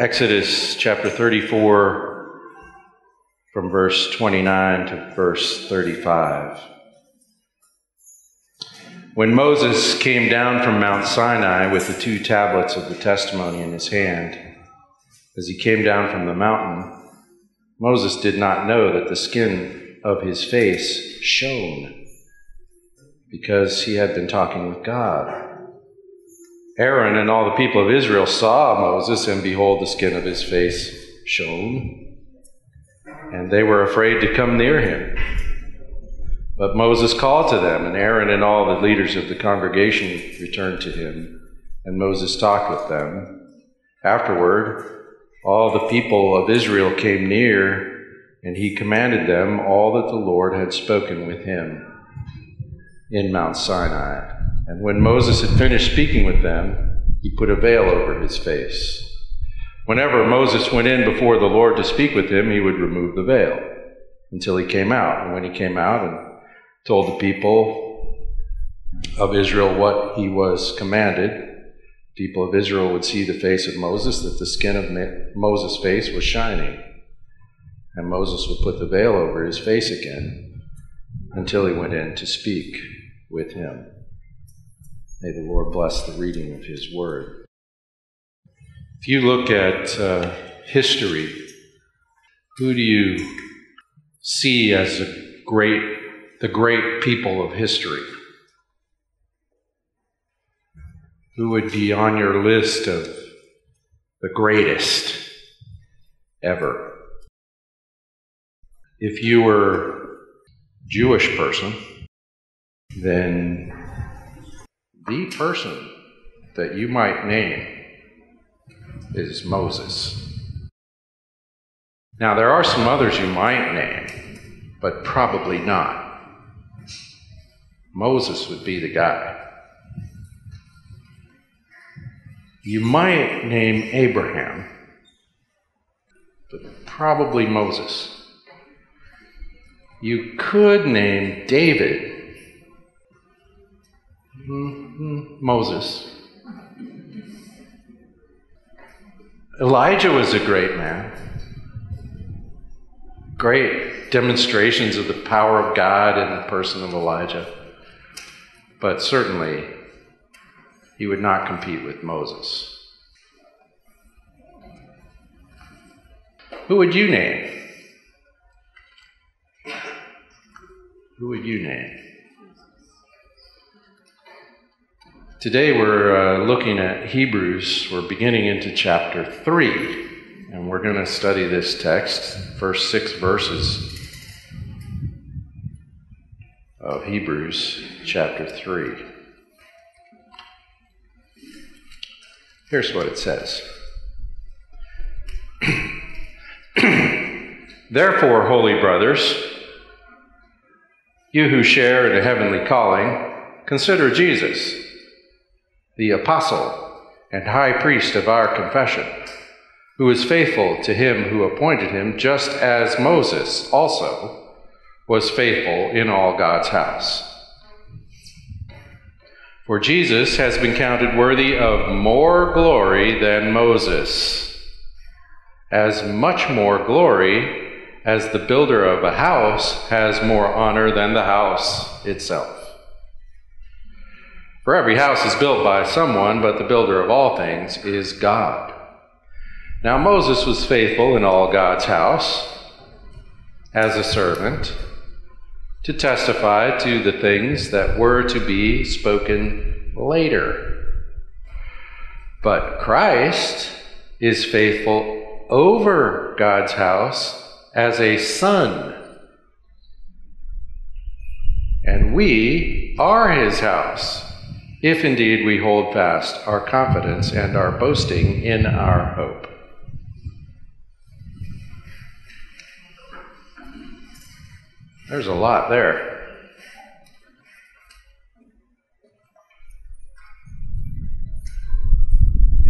Exodus chapter 34, from verse 29 to verse 35. When Moses came down from Mount Sinai with the two tablets of the testimony in his hand, as he came down from the mountain, Moses did not know that the skin of his face shone because he had been talking with God. Aaron and all the people of Israel saw Moses, and behold, the skin of his face shone. And they were afraid to come near him. But Moses called to them, and Aaron and all the leaders of the congregation returned to him, and Moses talked with them. Afterward, all the people of Israel came near, and he commanded them all that the Lord had spoken with him in Mount Sinai. And when Moses had finished speaking with them, he put a veil over his face. Whenever Moses went in before the Lord to speak with him, he would remove the veil until he came out. And when he came out and told the people of Israel what he was commanded, people of Israel would see the face of Moses, that the skin of Moses' face was shining. And Moses would put the veil over his face again until he went in to speak with him. May the Lord bless the reading of His Word. If you look at uh, history, who do you see as a great, the great people of history? Who would be on your list of the greatest ever? If you were a Jewish person, then the person that you might name is Moses. Now, there are some others you might name, but probably not. Moses would be the guy. You might name Abraham, but probably Moses. You could name David, Mm-hmm. Moses. Elijah was a great man. Great demonstrations of the power of God in the person of Elijah. But certainly, he would not compete with Moses. Who would you name? Who would you name? Today we're uh, looking at Hebrews. We're beginning into chapter 3, and we're going to study this text, first six verses of Hebrews chapter 3. Here's what it says Therefore, holy brothers, you who share in a heavenly calling, consider Jesus the apostle and high priest of our confession, who is faithful to him who appointed him, just as Moses also was faithful in all God's house. For Jesus has been counted worthy of more glory than Moses, as much more glory as the builder of a house has more honor than the house itself. For every house is built by someone, but the builder of all things is God. Now Moses was faithful in all God's house as a servant to testify to the things that were to be spoken later. But Christ is faithful over God's house as a son. And we are his house if indeed we hold fast our confidence and our boasting in our hope. There's a lot there.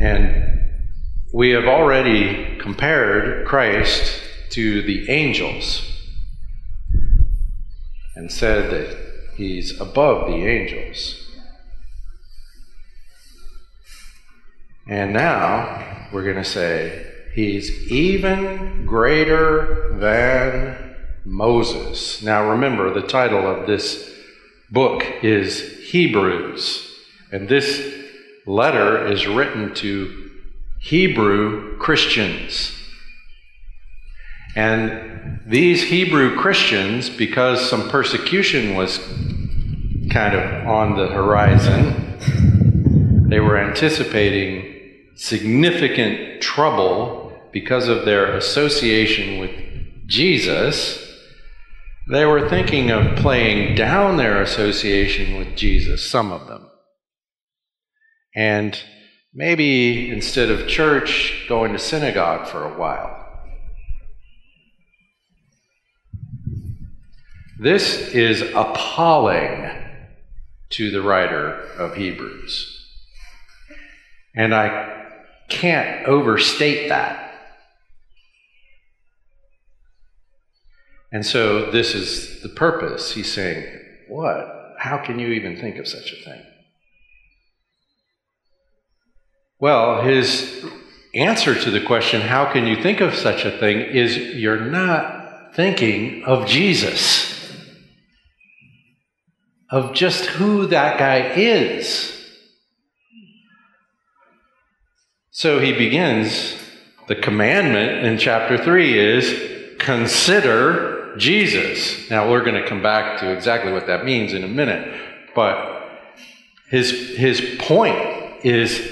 And we have already compared Christ to the angels and said that he's above the angels. And now we're going to say He's even greater than Moses. Now remember, the title of this book is Hebrews, and this letter is written to Hebrew Christians. And these Hebrew Christians, because some persecution was kind of on the horizon, they were anticipating significant trouble because of their association with Jesus. They were thinking of playing down their association with Jesus, some of them. And maybe instead of church, going to synagogue for a while. This is appalling to the writer of Hebrews. And I can't overstate that. And so this is the purpose. He's saying, What? How can you even think of such a thing? Well, his answer to the question, How can you think of such a thing, is you're not thinking of Jesus, of just who that guy is. So he begins, the commandment in chapter 3 is consider Jesus. Now we're going to come back to exactly what that means in a minute, but his, his point is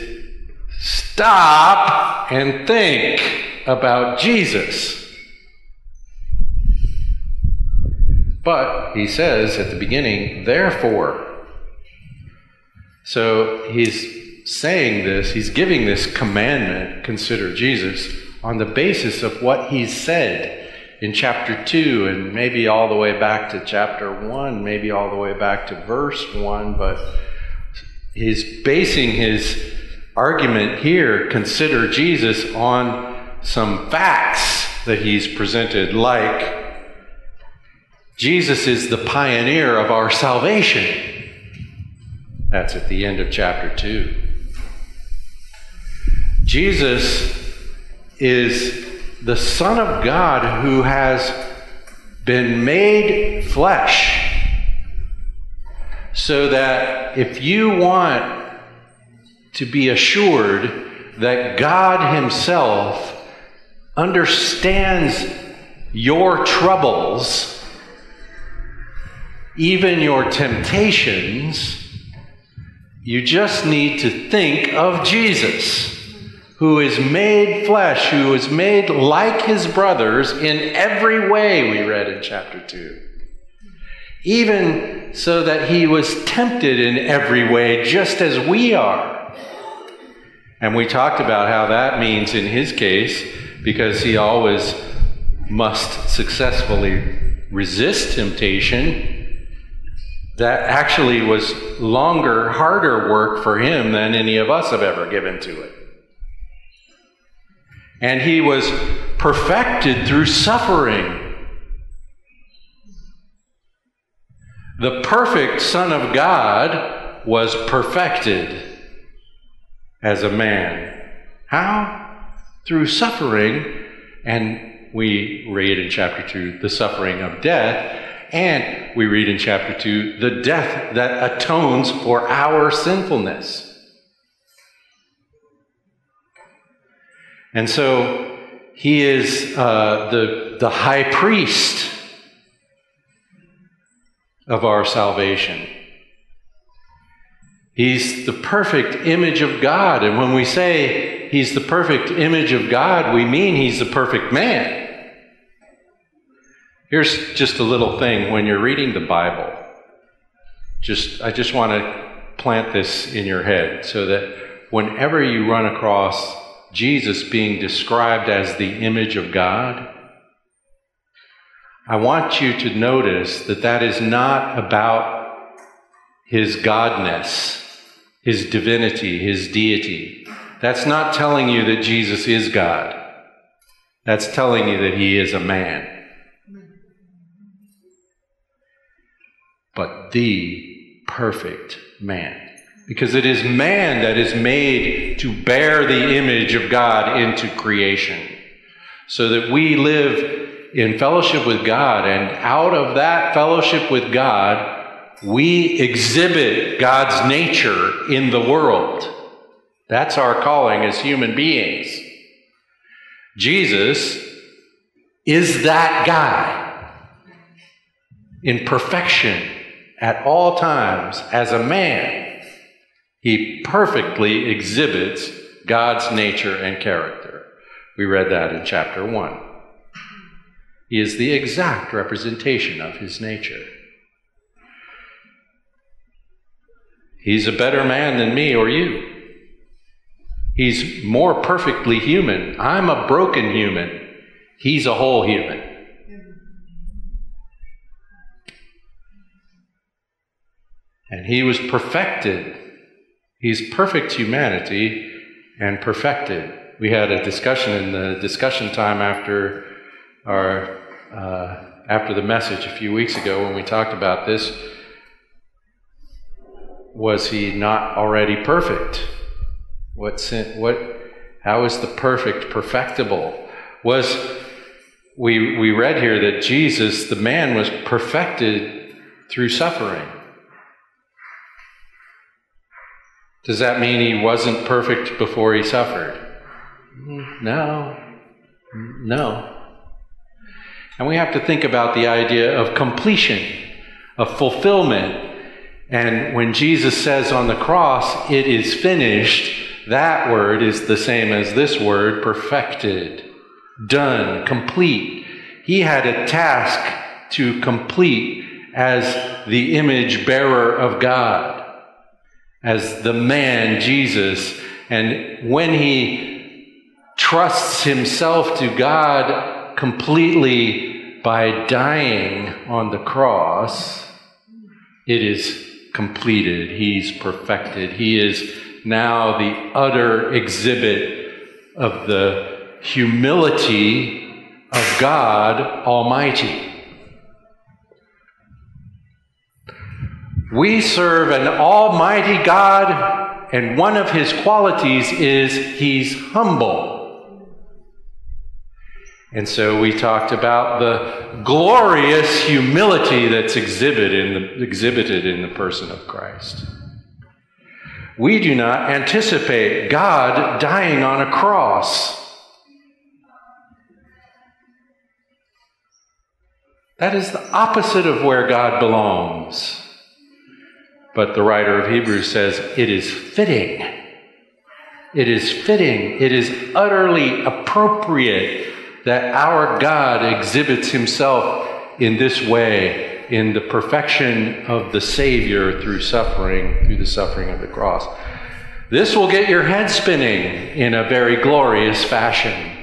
stop and think about Jesus. But he says at the beginning, therefore. So he's saying this, he's giving this commandment, consider Jesus, on the basis of what he's said in chapter 2 and maybe all the way back to chapter 1, maybe all the way back to verse 1, but he's basing his argument here, consider Jesus, on some facts that he's presented, like Jesus is the pioneer of our salvation. That's at the end of chapter 2. Jesus is the Son of God who has been made flesh. So that if you want to be assured that God Himself understands your troubles, even your temptations, you just need to think of Jesus who is made flesh, who is made like his brothers in every way, we read in chapter 2. Even so that he was tempted in every way, just as we are. And we talked about how that means in his case, because he always must successfully resist temptation, that actually was longer, harder work for him than any of us have ever given to it. And he was perfected through suffering. The perfect Son of God was perfected as a man. How? Through suffering, and we read in chapter 2 the suffering of death, and we read in chapter 2 the death that atones for our sinfulness. And so he is uh, the, the high priest of our salvation. He's the perfect image of God. And when we say he's the perfect image of God, we mean he's the perfect man. Here's just a little thing when you're reading the Bible. Just I just want to plant this in your head so that whenever you run across Jesus being described as the image of God, I want you to notice that that is not about his godness, his divinity, his deity. That's not telling you that Jesus is God. That's telling you that he is a man. But the perfect man. Because it is man that is made to bear the image of God into creation. So that we live in fellowship with God, and out of that fellowship with God, we exhibit God's nature in the world. That's our calling as human beings. Jesus is that guy in perfection at all times as a man. He perfectly exhibits God's nature and character. We read that in chapter 1. He is the exact representation of his nature. He's a better man than me or you. He's more perfectly human. I'm a broken human. He's a whole human. And he was perfected. He's perfect humanity and perfected. We had a discussion in the discussion time after our uh, after the message a few weeks ago when we talked about this. Was he not already perfect? What sin, what how is the perfect perfectible? Was we we read here that Jesus, the man, was perfected through suffering. Does that mean he wasn't perfect before he suffered? No. No. And we have to think about the idea of completion, of fulfillment. And when Jesus says on the cross, it is finished, that word is the same as this word, perfected, done, complete. He had a task to complete as the image bearer of God, as the man Jesus. And when he trusts himself to God completely by dying on the cross, it is completed. He's perfected. He is now the utter exhibit of the humility of God Almighty. We serve an almighty God, and one of his qualities is he's humble. And so we talked about the glorious humility that's exhibited in the, exhibited in the person of Christ. We do not anticipate God dying on a cross. That is the opposite of where God belongs. But the writer of Hebrews says it is fitting. It is fitting. It is utterly appropriate that our God exhibits himself in this way in the perfection of the Savior through suffering, through the suffering of the cross. This will get your head spinning in a very glorious fashion.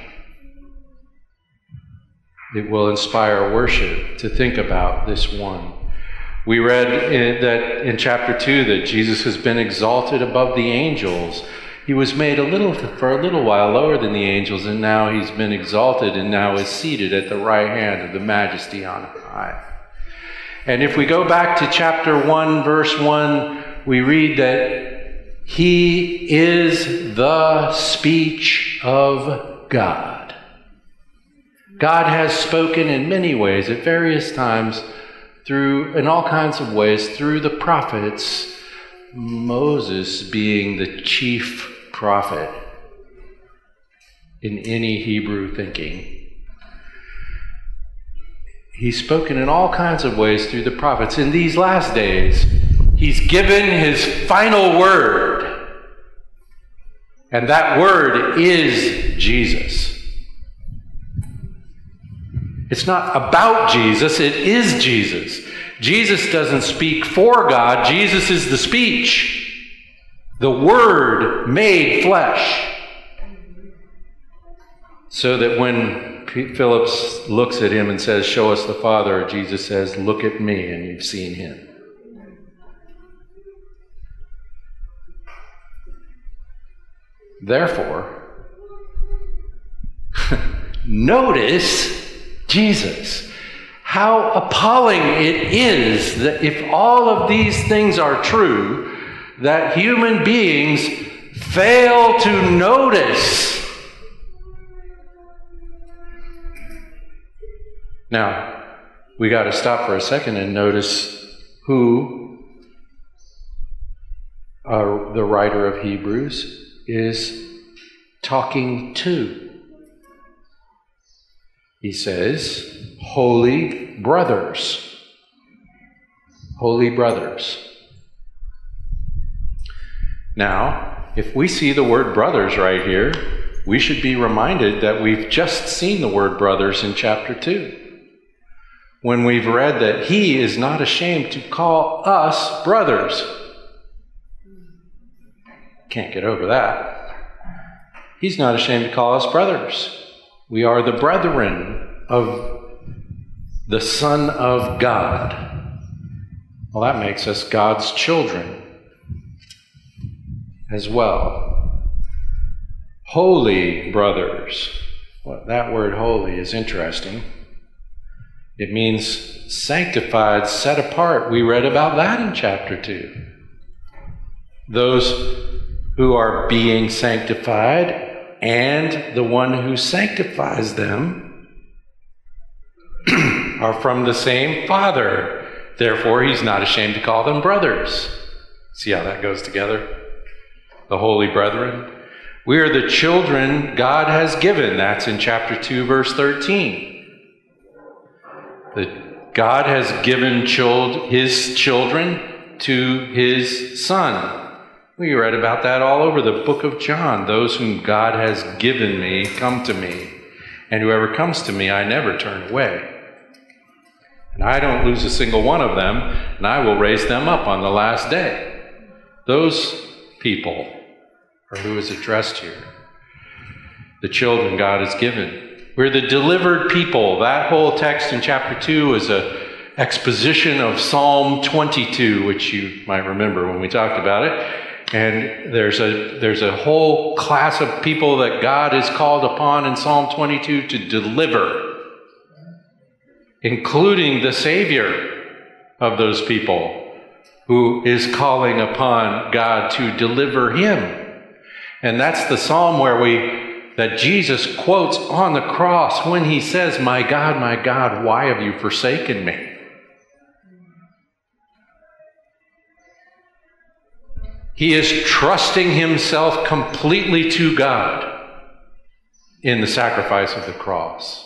It will inspire worship to think about this one. We read in, that in chapter 2 that Jesus has been exalted above the angels he was made a little for a little while lower than the angels, and now he's been exalted and now is seated at the right hand of the majesty on high. And if we go back to chapter 1, verse 1, we read that he is the speech of God. God has spoken in many ways at various times through in all kinds of ways through the prophets Moses being the chief prophet in any Hebrew thinking. He's spoken in all kinds of ways through the prophets. In these last days, he's given his final word. And that word is Jesus. It's not about Jesus, it is Jesus. Jesus doesn't speak for God, Jesus is the speech. The Word made flesh. So that when Phillips looks at him and says, Show us the Father, Jesus says, Look at me and you've seen him. Therefore, notice Jesus. How appalling it is that if all of these things are true, that human beings fail to notice. Now, we got to stop for a second and notice who uh, the writer of Hebrews is talking to. He says, Holy brothers. Holy brothers. Now, if we see the word brothers right here, we should be reminded that we've just seen the word brothers in chapter 2 when we've read that he is not ashamed to call us brothers. Can't get over that. He's not ashamed to call us brothers. We are the brethren of the Son of God. Well, that makes us God's children as well. Holy brothers. Well, that word holy is interesting. It means sanctified, set apart. We read about that in chapter 2. Those who are being sanctified and the one who sanctifies them are from the same Father. Therefore, he's not ashamed to call them brothers. See how that goes together? The holy brethren. We are the children God has given. That's in chapter 2, verse 13 that God has given child, his children to his son. We read about that all over the book of John. Those whom God has given me come to me, and whoever comes to me, I never turn away. And I don't lose a single one of them, and I will raise them up on the last day. Those people are who is addressed here. The children God has given. We're the delivered people. That whole text in chapter 2 is a exposition of Psalm 22, which you might remember when we talked about it. And there's a, there's a whole class of people that God is called upon in Psalm 22 to deliver, including the Savior of those people who is calling upon God to deliver him. And that's the psalm where we that Jesus quotes on the cross when he says, My God, my God, why have you forsaken me? He is trusting himself completely to God in the sacrifice of the cross.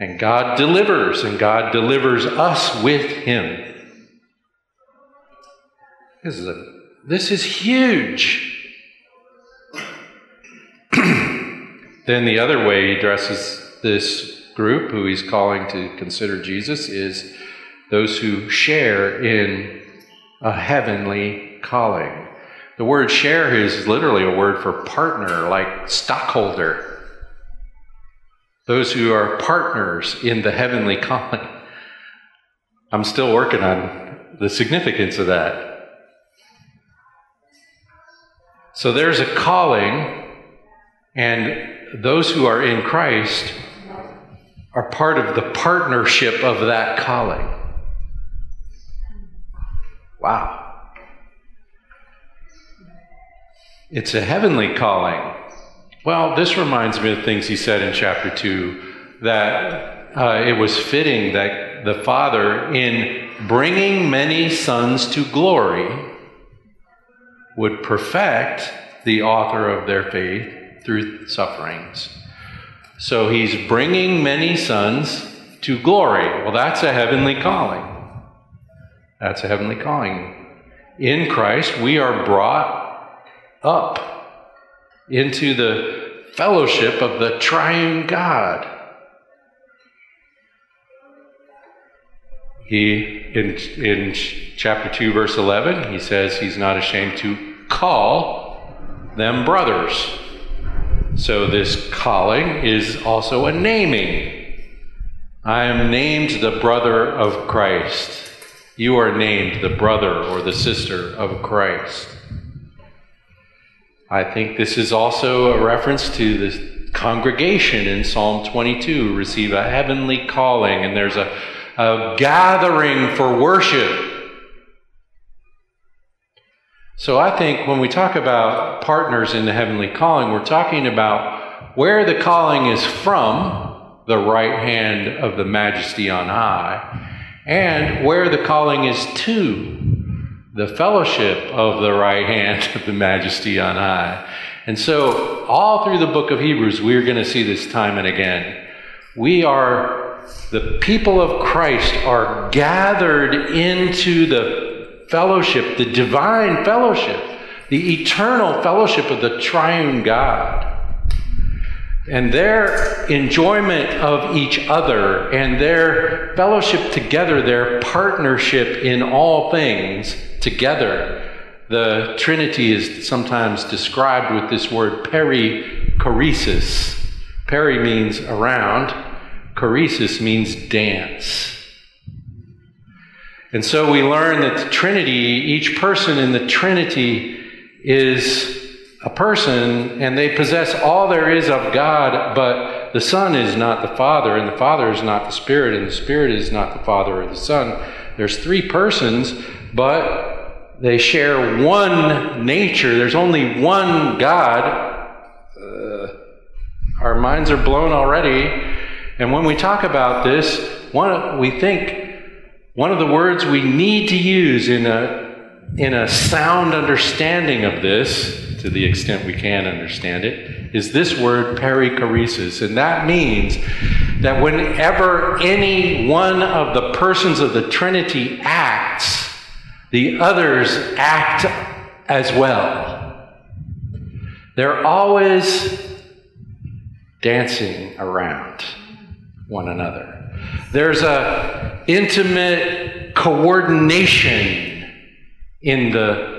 And God delivers, and God delivers us with him. This is, a, this is huge. then the other way he addresses this group who he's calling to consider Jesus is those who share in a heavenly calling. The word share is literally a word for partner, like stockholder. Those who are partners in the heavenly calling. I'm still working on the significance of that. So there's a calling and those who are in Christ are part of the partnership of that calling. Wow. It's a heavenly calling. Well, this reminds me of things he said in chapter 2 that uh, it was fitting that the Father, in bringing many sons to glory, would perfect the author of their faith through sufferings. So he's bringing many sons to glory. Well, that's a heavenly calling. That's a heavenly calling. In Christ, we are brought up into the fellowship of the triune God. He, in, in chapter 2, verse 11, he says he's not ashamed to call them brothers. So this calling is also a naming. I am named the brother of Christ. You are named the brother or the sister of Christ. I think this is also a reference to the congregation in Psalm 22 receive a heavenly calling, and there's a, a gathering for worship. So I think when we talk about partners in the heavenly calling, we're talking about where the calling is from, the right hand of the majesty on high, and where the calling is to, the fellowship of the right hand of the majesty on high. And so, all through the book of Hebrews, we're going to see this time and again. We are, the people of Christ are gathered into the fellowship, the divine fellowship, the eternal fellowship of the triune God. And their enjoyment of each other and their fellowship together, their partnership in all things together. The Trinity is sometimes described with this word perichoresis. Peri means around, choresis means dance. And so we learn that the Trinity, each person in the Trinity is a person and they possess all there is of God, but the Son is not the Father, and the Father is not the Spirit, and the Spirit is not the Father or the Son. There's three persons, but they share one nature. There's only one God. Uh, our minds are blown already. And when we talk about this, one, we think one of the words we need to use in a, in a sound understanding of this, to the extent we can understand it, is this word perichoresis. And that means that whenever any one of the persons of the Trinity acts, the others act as well. They're always dancing around one another. There's a intimate coordination in the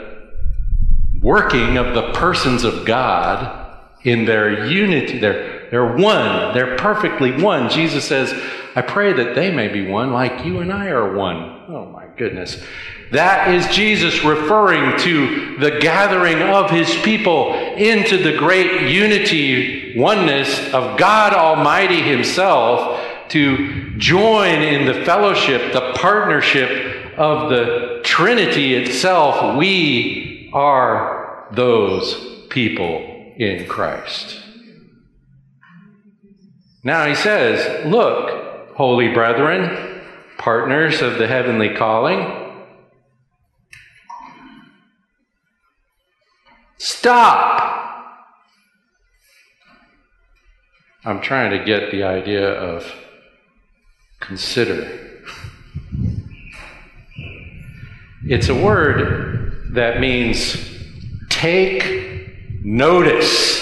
working of the persons of God in their unity. They're, they're one. They're perfectly one. Jesus says, I pray that they may be one like you and I are one. Oh my goodness. That is Jesus referring to the gathering of his people into the great unity, oneness of God Almighty Himself to join in the fellowship, the partnership of the Trinity itself, we are those people in Christ. Now he says, Look, holy brethren, partners of the heavenly calling, stop. I'm trying to get the idea of consider. It's a word that means take notice.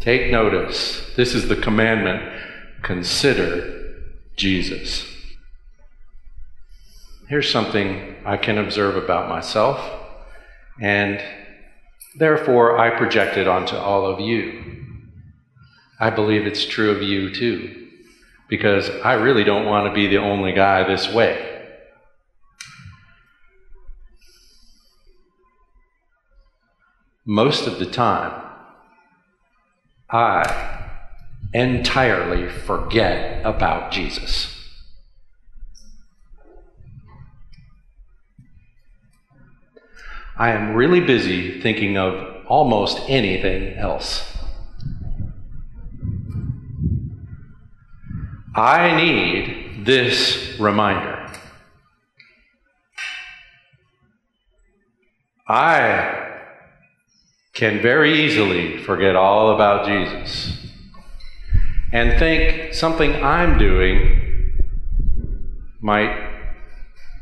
Take notice. This is the commandment. Consider Jesus. Here's something I can observe about myself, and therefore I project it onto all of you. I believe it's true of you too, because I really don't want to be the only guy this way. Most of the time, I entirely forget about Jesus. I am really busy thinking of almost anything else. I need this reminder. I can very easily forget all about Jesus and think something I'm doing might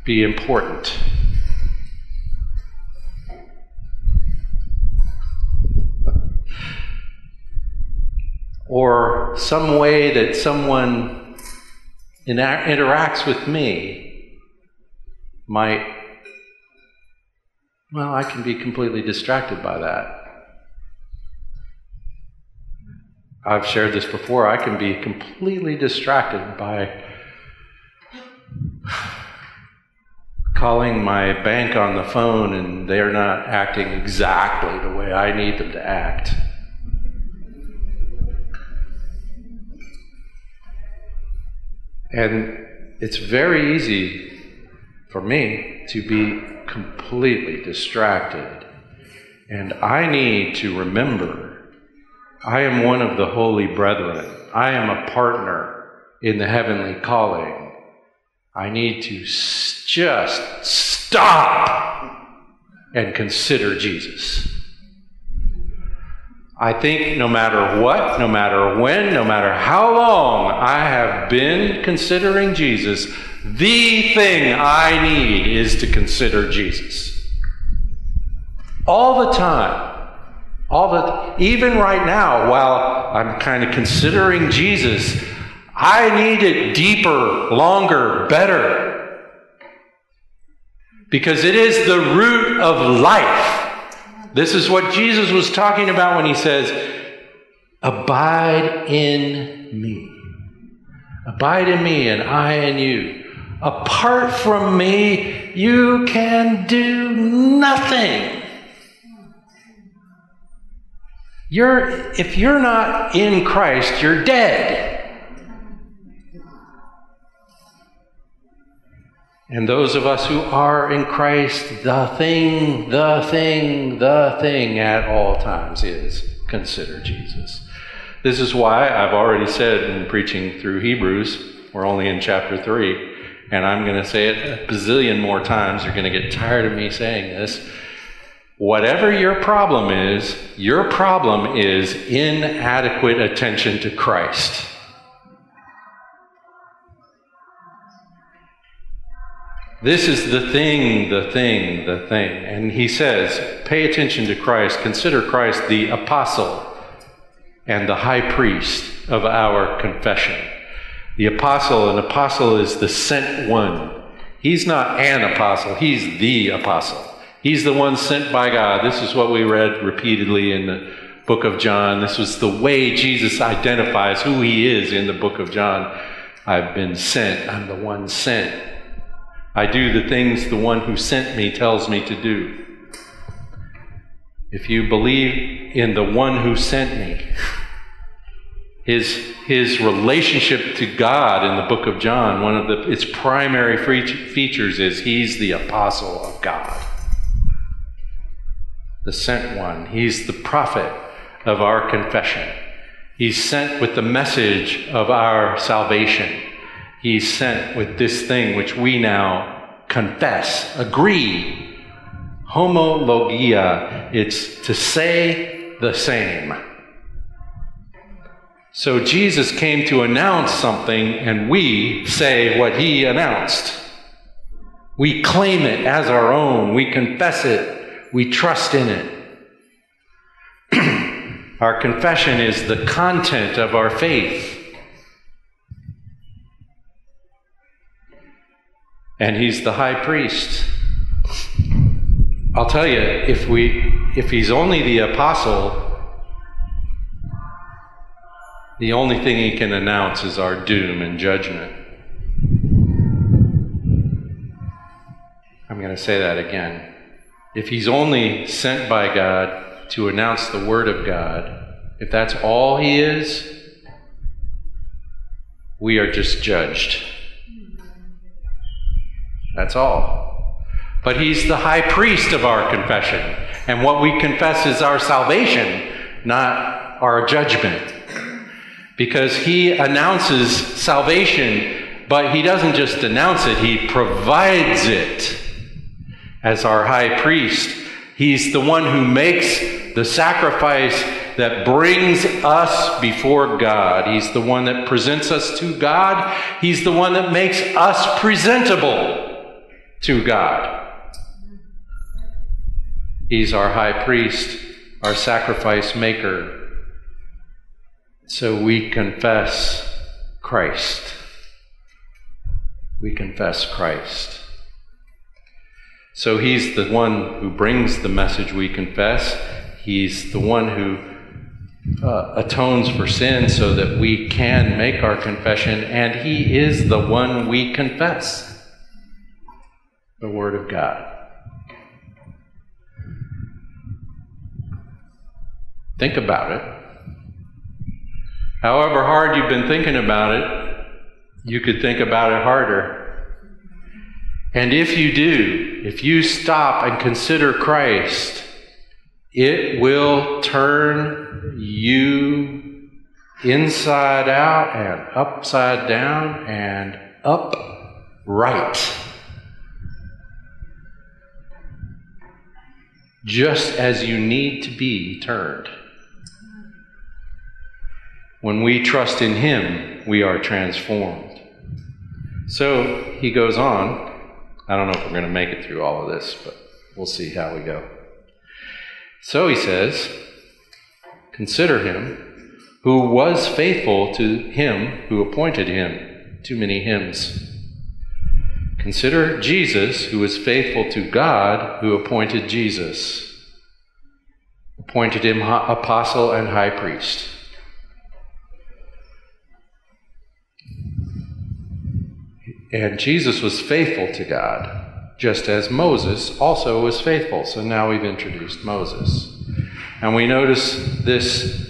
be important. or some way that someone interacts with me might, well, I can be completely distracted by that. I've shared this before. I can be completely distracted by calling my bank on the phone and they're not acting exactly the way I need them to act. And it's very easy for me to be completely distracted. And I need to remember I am one of the holy brethren. I am a partner in the heavenly calling. I need to just stop and consider Jesus. I think no matter what, no matter when, no matter how long I have been considering Jesus, the thing I need is to consider Jesus. All the time. All the even right now while I'm kind of considering Jesus, I need it deeper, longer, better. Because it is the root of life. This is what Jesus was talking about when he says, Abide in me. Abide in me, and I in you. Apart from me, you can do nothing. You're, if you're not in Christ, you're dead. And those of us who are in Christ, the thing, the thing, the thing at all times is consider Jesus. This is why I've already said in preaching through Hebrews, we're only in chapter 3, and I'm going to say it a bazillion more times. You're going to get tired of me saying this. Whatever your problem is, your problem is inadequate attention to Christ. This is the thing, the thing, the thing. And he says, pay attention to Christ. Consider Christ the apostle and the high priest of our confession. The apostle, an apostle is the sent one. He's not an apostle, he's the apostle. He's the one sent by God. This is what we read repeatedly in the book of John. This was the way Jesus identifies who he is in the book of John. I've been sent, I'm the one sent. I do the things the one who sent me tells me to do. If you believe in the one who sent me, his, his relationship to God in the book of John, one of the, its primary features is he's the apostle of God, the sent one. He's the prophet of our confession. He's sent with the message of our salvation he's sent with this thing which we now confess, agree. Homologia, it's to say the same. So Jesus came to announce something, and we say what he announced. We claim it as our own, we confess it, we trust in it. our confession is the content of our faith. and he's the high priest. I'll tell you, if we if he's only the apostle, the only thing he can announce is our doom and judgment. I'm going to say that again. If he's only sent by God to announce the word of God, if that's all he is, we are just judged. That's all. But he's the high priest of our confession. And what we confess is our salvation, not our judgment. Because he announces salvation, but he doesn't just announce it, he provides it as our high priest. He's the one who makes the sacrifice that brings us before God. He's the one that presents us to God. He's the one that makes us presentable to God. He's our high priest, our sacrifice maker. So we confess Christ. We confess Christ. So he's the one who brings the message we confess. He's the one who uh, atones for sin so that we can make our confession, and he is the one we confess the Word of God. Think about it. However hard you've been thinking about it, you could think about it harder. And if you do, if you stop and consider Christ, it will turn you inside out and upside down and upright. Just as you need to be turned. When we trust in Him, we are transformed. So he goes on. I don't know if we're going to make it through all of this, but we'll see how we go. So he says, Consider him who was faithful to him who appointed him. Too many hymns. Consider Jesus who was faithful to God who appointed Jesus, appointed him apostle and high priest. And Jesus was faithful to God, just as Moses also was faithful. So now we've introduced Moses. And we notice this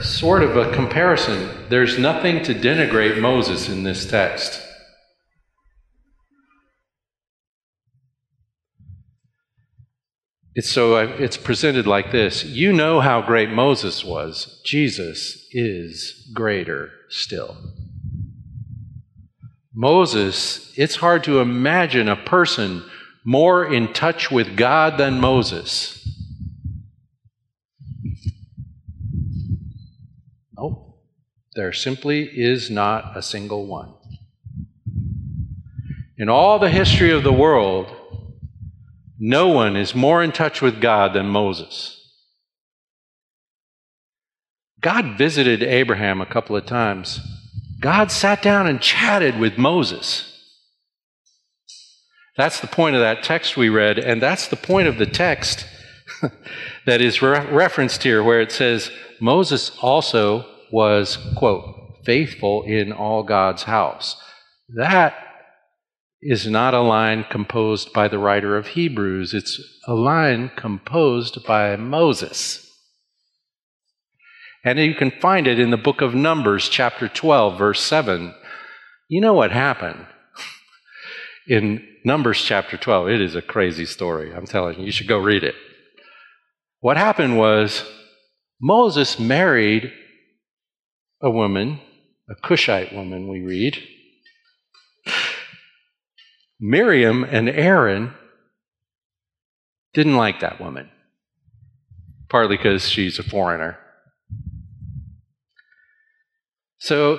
sort of a comparison. There's nothing to denigrate Moses in this text. It's so it's presented like this. You know how great Moses was. Jesus is greater still. Moses, it's hard to imagine a person more in touch with God than Moses. Nope. There simply is not a single one. In all the history of the world, no one is more in touch with God than Moses. God visited Abraham a couple of times. God sat down and chatted with Moses. That's the point of that text we read, and that's the point of the text that is re- referenced here, where it says, Moses also was, quote, faithful in all God's house. That is not a line composed by the writer of Hebrews, it's a line composed by Moses. And you can find it in the book of Numbers, chapter 12, verse 7. You know what happened in Numbers chapter 12? It is a crazy story. I'm telling you, you should go read it. What happened was Moses married a woman, a Cushite woman, we read. Miriam and Aaron didn't like that woman, partly because she's a foreigner. So,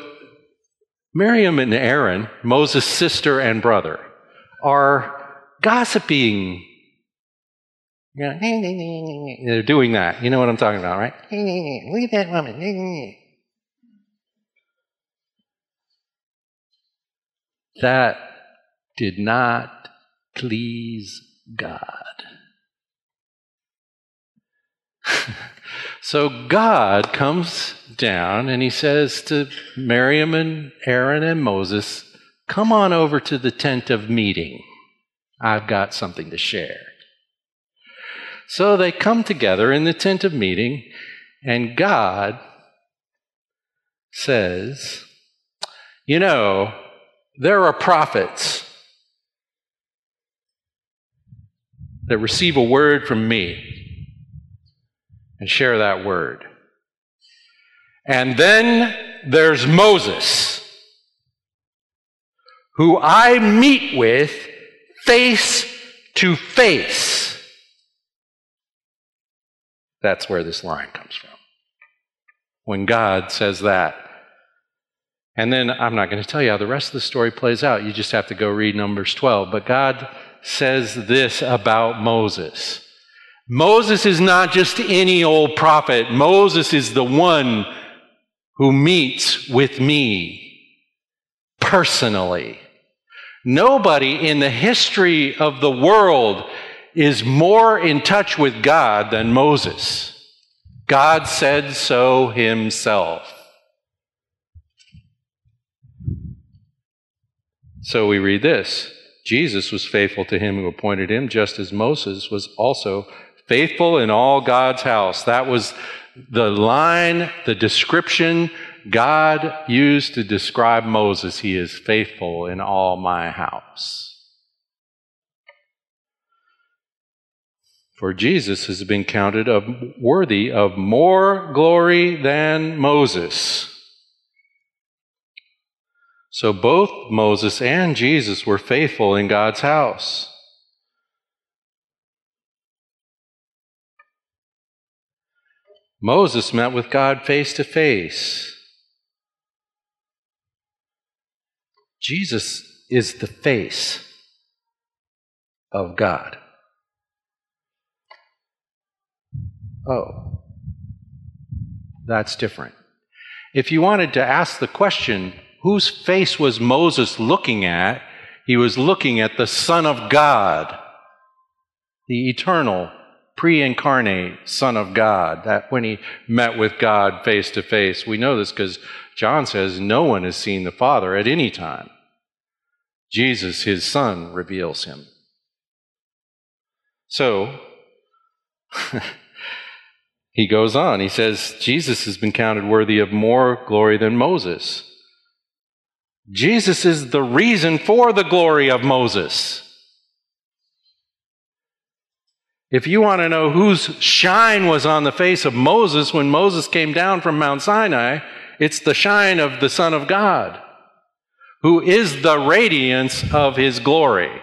Miriam and Aaron, Moses' sister and brother, are gossiping. they're doing that. You know what I'm talking about, right? At that woman. That did not please God. So God comes down and he says to Miriam and Aaron and Moses, Come on over to the tent of meeting. I've got something to share. So they come together in the tent of meeting, and God says, You know, there are prophets that receive a word from me and share that word. And then there's Moses, who I meet with face to face. That's where this line comes from. When God says that. And then I'm not going to tell you how the rest of the story plays out. You just have to go read Numbers 12. But God says this about Moses Moses is not just any old prophet, Moses is the one who meets with me personally. Nobody in the history of the world is more in touch with God than Moses. God said so himself. So we read this Jesus was faithful to him who appointed him, just as Moses was also faithful in all God's house. That was the line, the description God used to describe Moses. He is faithful in all my house. For Jesus has been counted of worthy of more glory than Moses. So both Moses and Jesus were faithful in God's house. Moses met with God face to face. Jesus is the face of God. Oh, that's different. If you wanted to ask the question, whose face was Moses looking at? He was looking at the Son of God, the eternal, pre incarnate Son of God. That when he met with God face to face, we know this because John says no one has seen the Father at any time. Jesus, his Son, reveals him. So, he goes on. He says, Jesus has been counted worthy of more glory than Moses. Jesus is the reason for the glory of Moses. If you want to know whose shine was on the face of Moses when Moses came down from Mount Sinai, it's the shine of the Son of God, who is the radiance of his glory.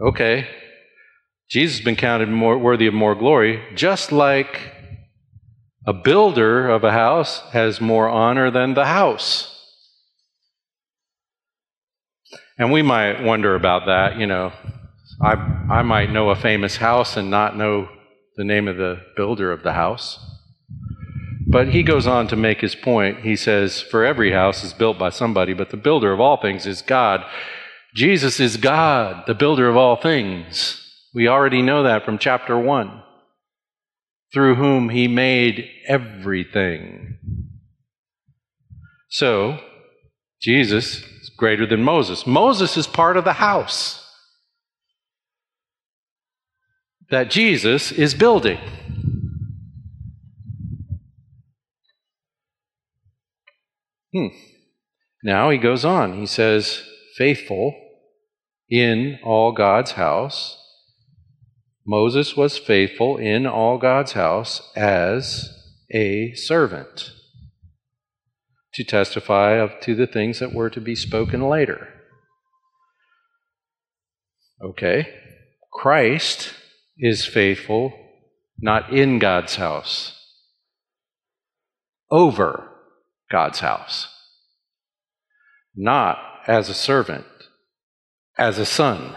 Okay, Jesus has been counted more worthy of more glory, just like a builder of a house has more honor than the house. And we might wonder about that, you know. I, I might know a famous house and not know the name of the builder of the house. But he goes on to make his point. He says, For every house is built by somebody, but the builder of all things is God. Jesus is God, the builder of all things. We already know that from chapter 1, through whom he made everything. So, Jesus greater than Moses. Moses is part of the house that Jesus is building. Hmm. Now he goes on. He says, faithful in all God's house. Moses was faithful in all God's house as a servant to testify of, to the things that were to be spoken later. Okay. Christ is faithful not in God's house, over God's house, not as a servant, as a son.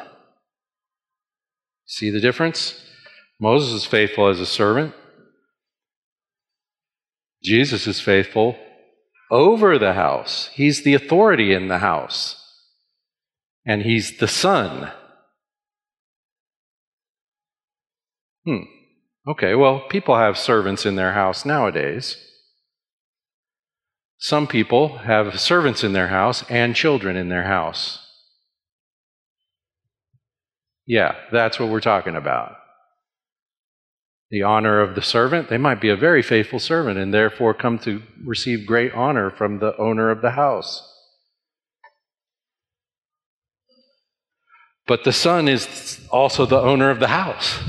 See the difference? Moses is faithful as a servant. Jesus is faithful over the house. He's the authority in the house. And he's the son. Hmm. Okay, well, people have servants in their house nowadays. Some people have servants in their house and children in their house. Yeah, that's what we're talking about. The honor of the servant, they might be a very faithful servant and therefore come to receive great honor from the owner of the house. But the son is also the owner of the house.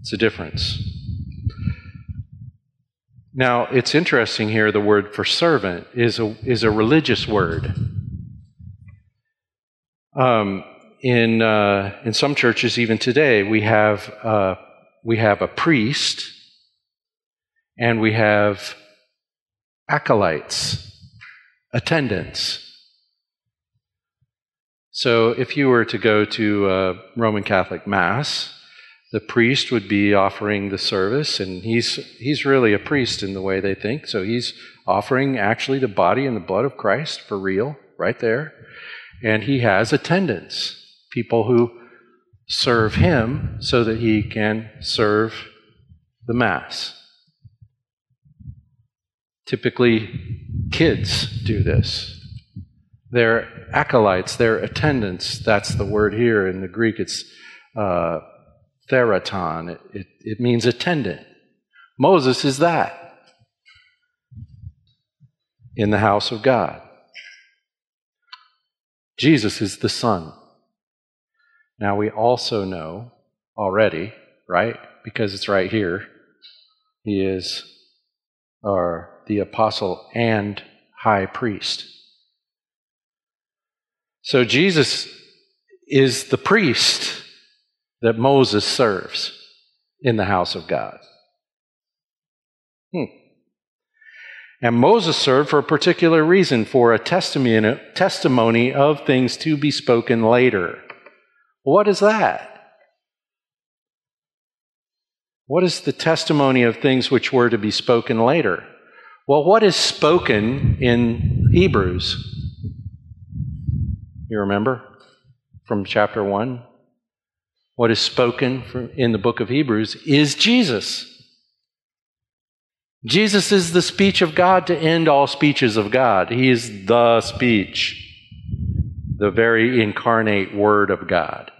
It's a difference. Now, it's interesting here the word for servant is a, is a religious word. Um, in, uh, in some churches, even today, we have, uh, we have a priest and we have acolytes, attendants. So if you were to go to a Roman Catholic Mass, the priest would be offering the service, and he's, he's really a priest in the way they think. So he's offering actually the body and the blood of Christ for real, right there. And he has attendants people who serve him so that he can serve the Mass. Typically, kids do this. They're acolytes, they're attendants. That's the word here. In the Greek, it's uh, therapon, it, it, it means attendant. Moses is that in the house of God. Jesus is the Son. Now we also know already, right? Because it's right here. He is our the apostle and high priest. So Jesus is the priest that Moses serves in the house of God. Hmm. And Moses served for a particular reason, for a testimony, testimony of things to be spoken later. What is that? What is the testimony of things which were to be spoken later? Well, what is spoken in Hebrews? You remember from chapter 1? What is spoken in the book of Hebrews is Jesus. Jesus is the speech of God to end all speeches of God. He is the speech, the very incarnate Word of God.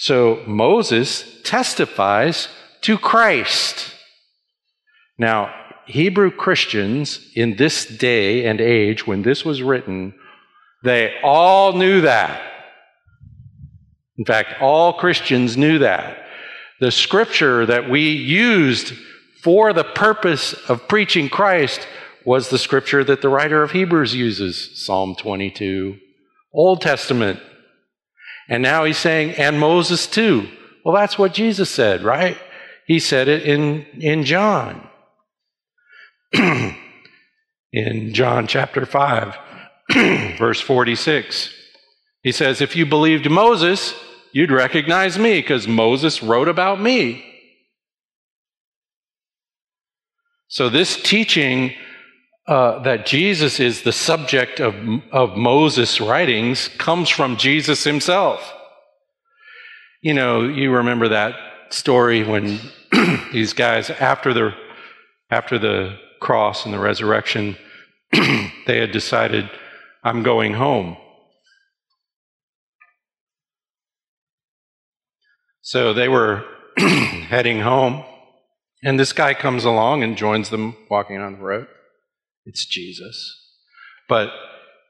So Moses testifies to Christ. Now, Hebrew Christians in this day and age, when this was written, they all knew that. In fact, all Christians knew that. The scripture that we used for the purpose of preaching Christ was the scripture that the writer of Hebrews uses Psalm 22, Old Testament. And now he's saying, and Moses too. Well, that's what Jesus said, right? He said it in, in John. in John chapter 5, verse 46. He says, If you believed Moses, you'd recognize me because Moses wrote about me. So, this teaching uh, that Jesus is the subject of, of Moses' writings comes from Jesus himself. You know, you remember that story when these guys, after the, after the cross and the resurrection, they had decided, I'm going home. So they were heading home, and this guy comes along and joins them walking on the road. It's Jesus. But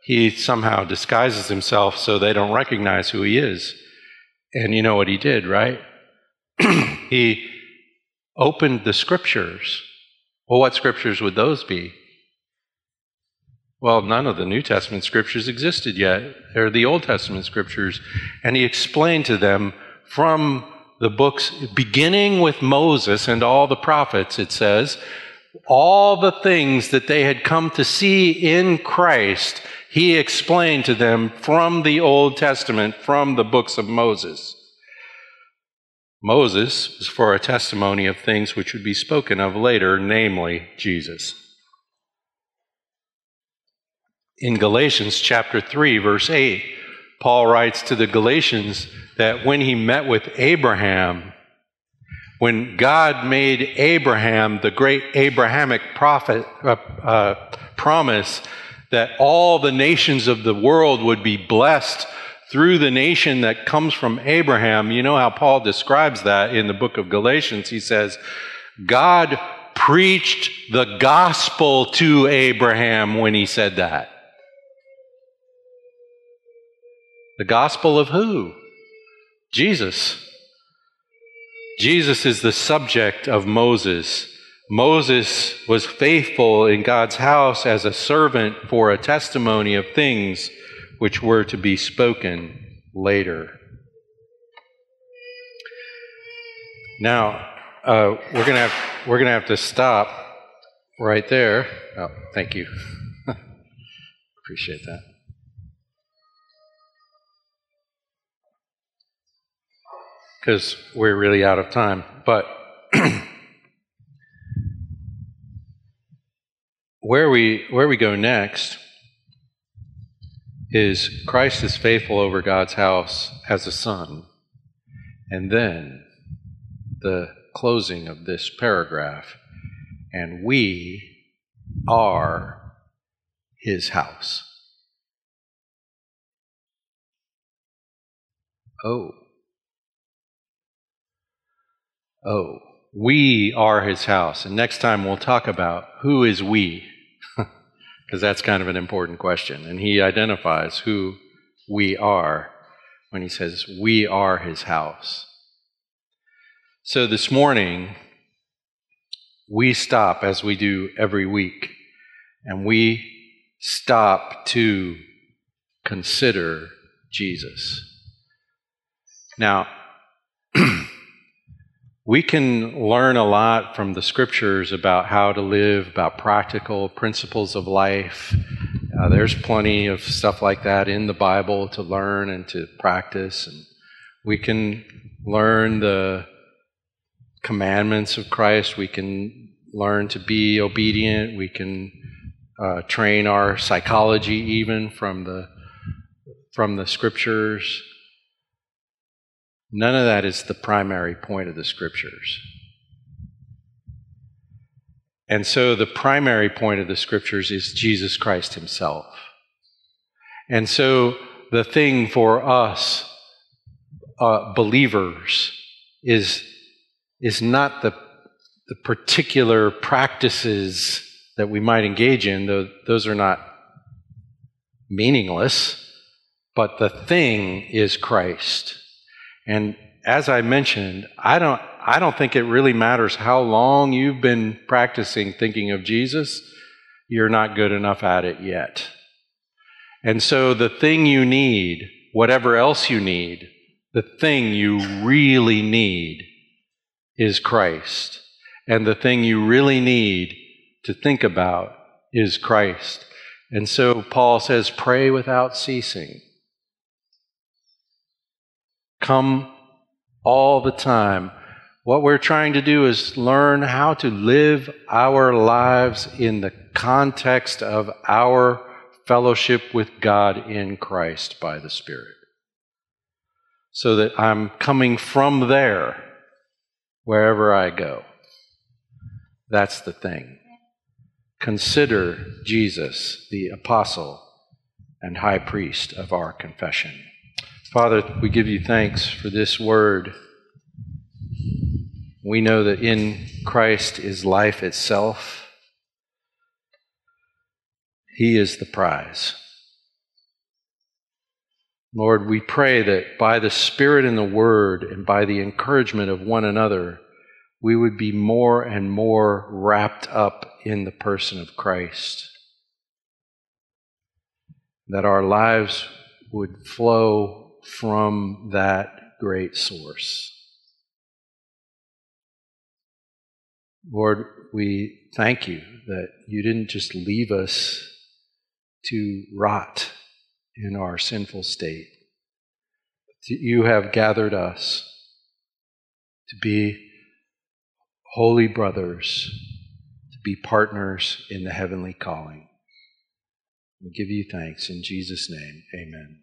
he somehow disguises himself so they don't recognize who he is. And you know what he did, right? he opened the scriptures. Well, what scriptures would those be? Well, none of the New Testament scriptures existed yet. They're the Old Testament scriptures. And he explained to them from the books, beginning with Moses and all the prophets, it says, all the things that they had come to see in Christ, he explained to them from the Old Testament, from the books of Moses. Moses was for a testimony of things which would be spoken of later, namely Jesus. In Galatians chapter 3, verse 8, Paul writes to the Galatians that when he met with Abraham, when God made Abraham the great Abrahamic prophet, uh, uh, promise that all the nations of the world would be blessed through the nation that comes from Abraham. You know how Paul describes that in the book of Galatians. He says, God preached the gospel to Abraham when he said that. The gospel of who? Jesus. Jesus is the subject of Moses. Moses was faithful in God's house as a servant for a testimony of things which were to be spoken later. Now, uh, we're we're gonna have to stop right there. Oh, thank you. Appreciate that. Because we're really out of time, but. where we where we go next is Christ is faithful over God's house as a son. And then the closing of this paragraph, and we are his house. Oh. Oh, we are his house. And next time we'll talk about who is we because that's kind of an important question. And he identifies who we are. when he says, We are his house. So this morning, we stop as we do every week, and we stop to consider Jesus. Now, we can learn a lot from the scriptures about how to live, about practical principles of life. Uh, there's plenty of stuff like that in the Bible to learn and to practice. And we can learn the commandments of Christ. We can learn to be obedient. We can uh, train our psychology even from the from the scriptures. None of that is the primary point of the scriptures. And so the primary point of the scriptures is Jesus Christ himself. And so the thing for us uh, believers is, is not the, the particular practices that we might engage in, though those are not meaningless, but the thing is Christ. And as I mentioned, I don't, I don't think it really matters how long you've been practicing thinking of Jesus, you're not good enough at it yet. And so the thing you need, whatever else you need, the thing you really need is Christ. And the thing you really need to think about is Christ. And so Paul says, pray without ceasing. Come all the time. What we're trying to do is learn how to live our lives in the context of our fellowship with God in Christ by the Spirit. So that I'm coming from there wherever I go. That's the thing. Consider Jesus, the apostle and high priest of our confession. Father, we give you thanks for this word. We know that in Christ is life itself. He is the prize. Lord, we pray that by the Spirit and the Word and by the encouragement of one another, we would be more and more wrapped up in the person of Christ. That our lives would flow from that great source. Lord, we thank you that you didn't just leave us to rot in our sinful state. You have gathered us to be holy brothers, to be partners in the heavenly calling. We give you thanks in Jesus' name. Amen.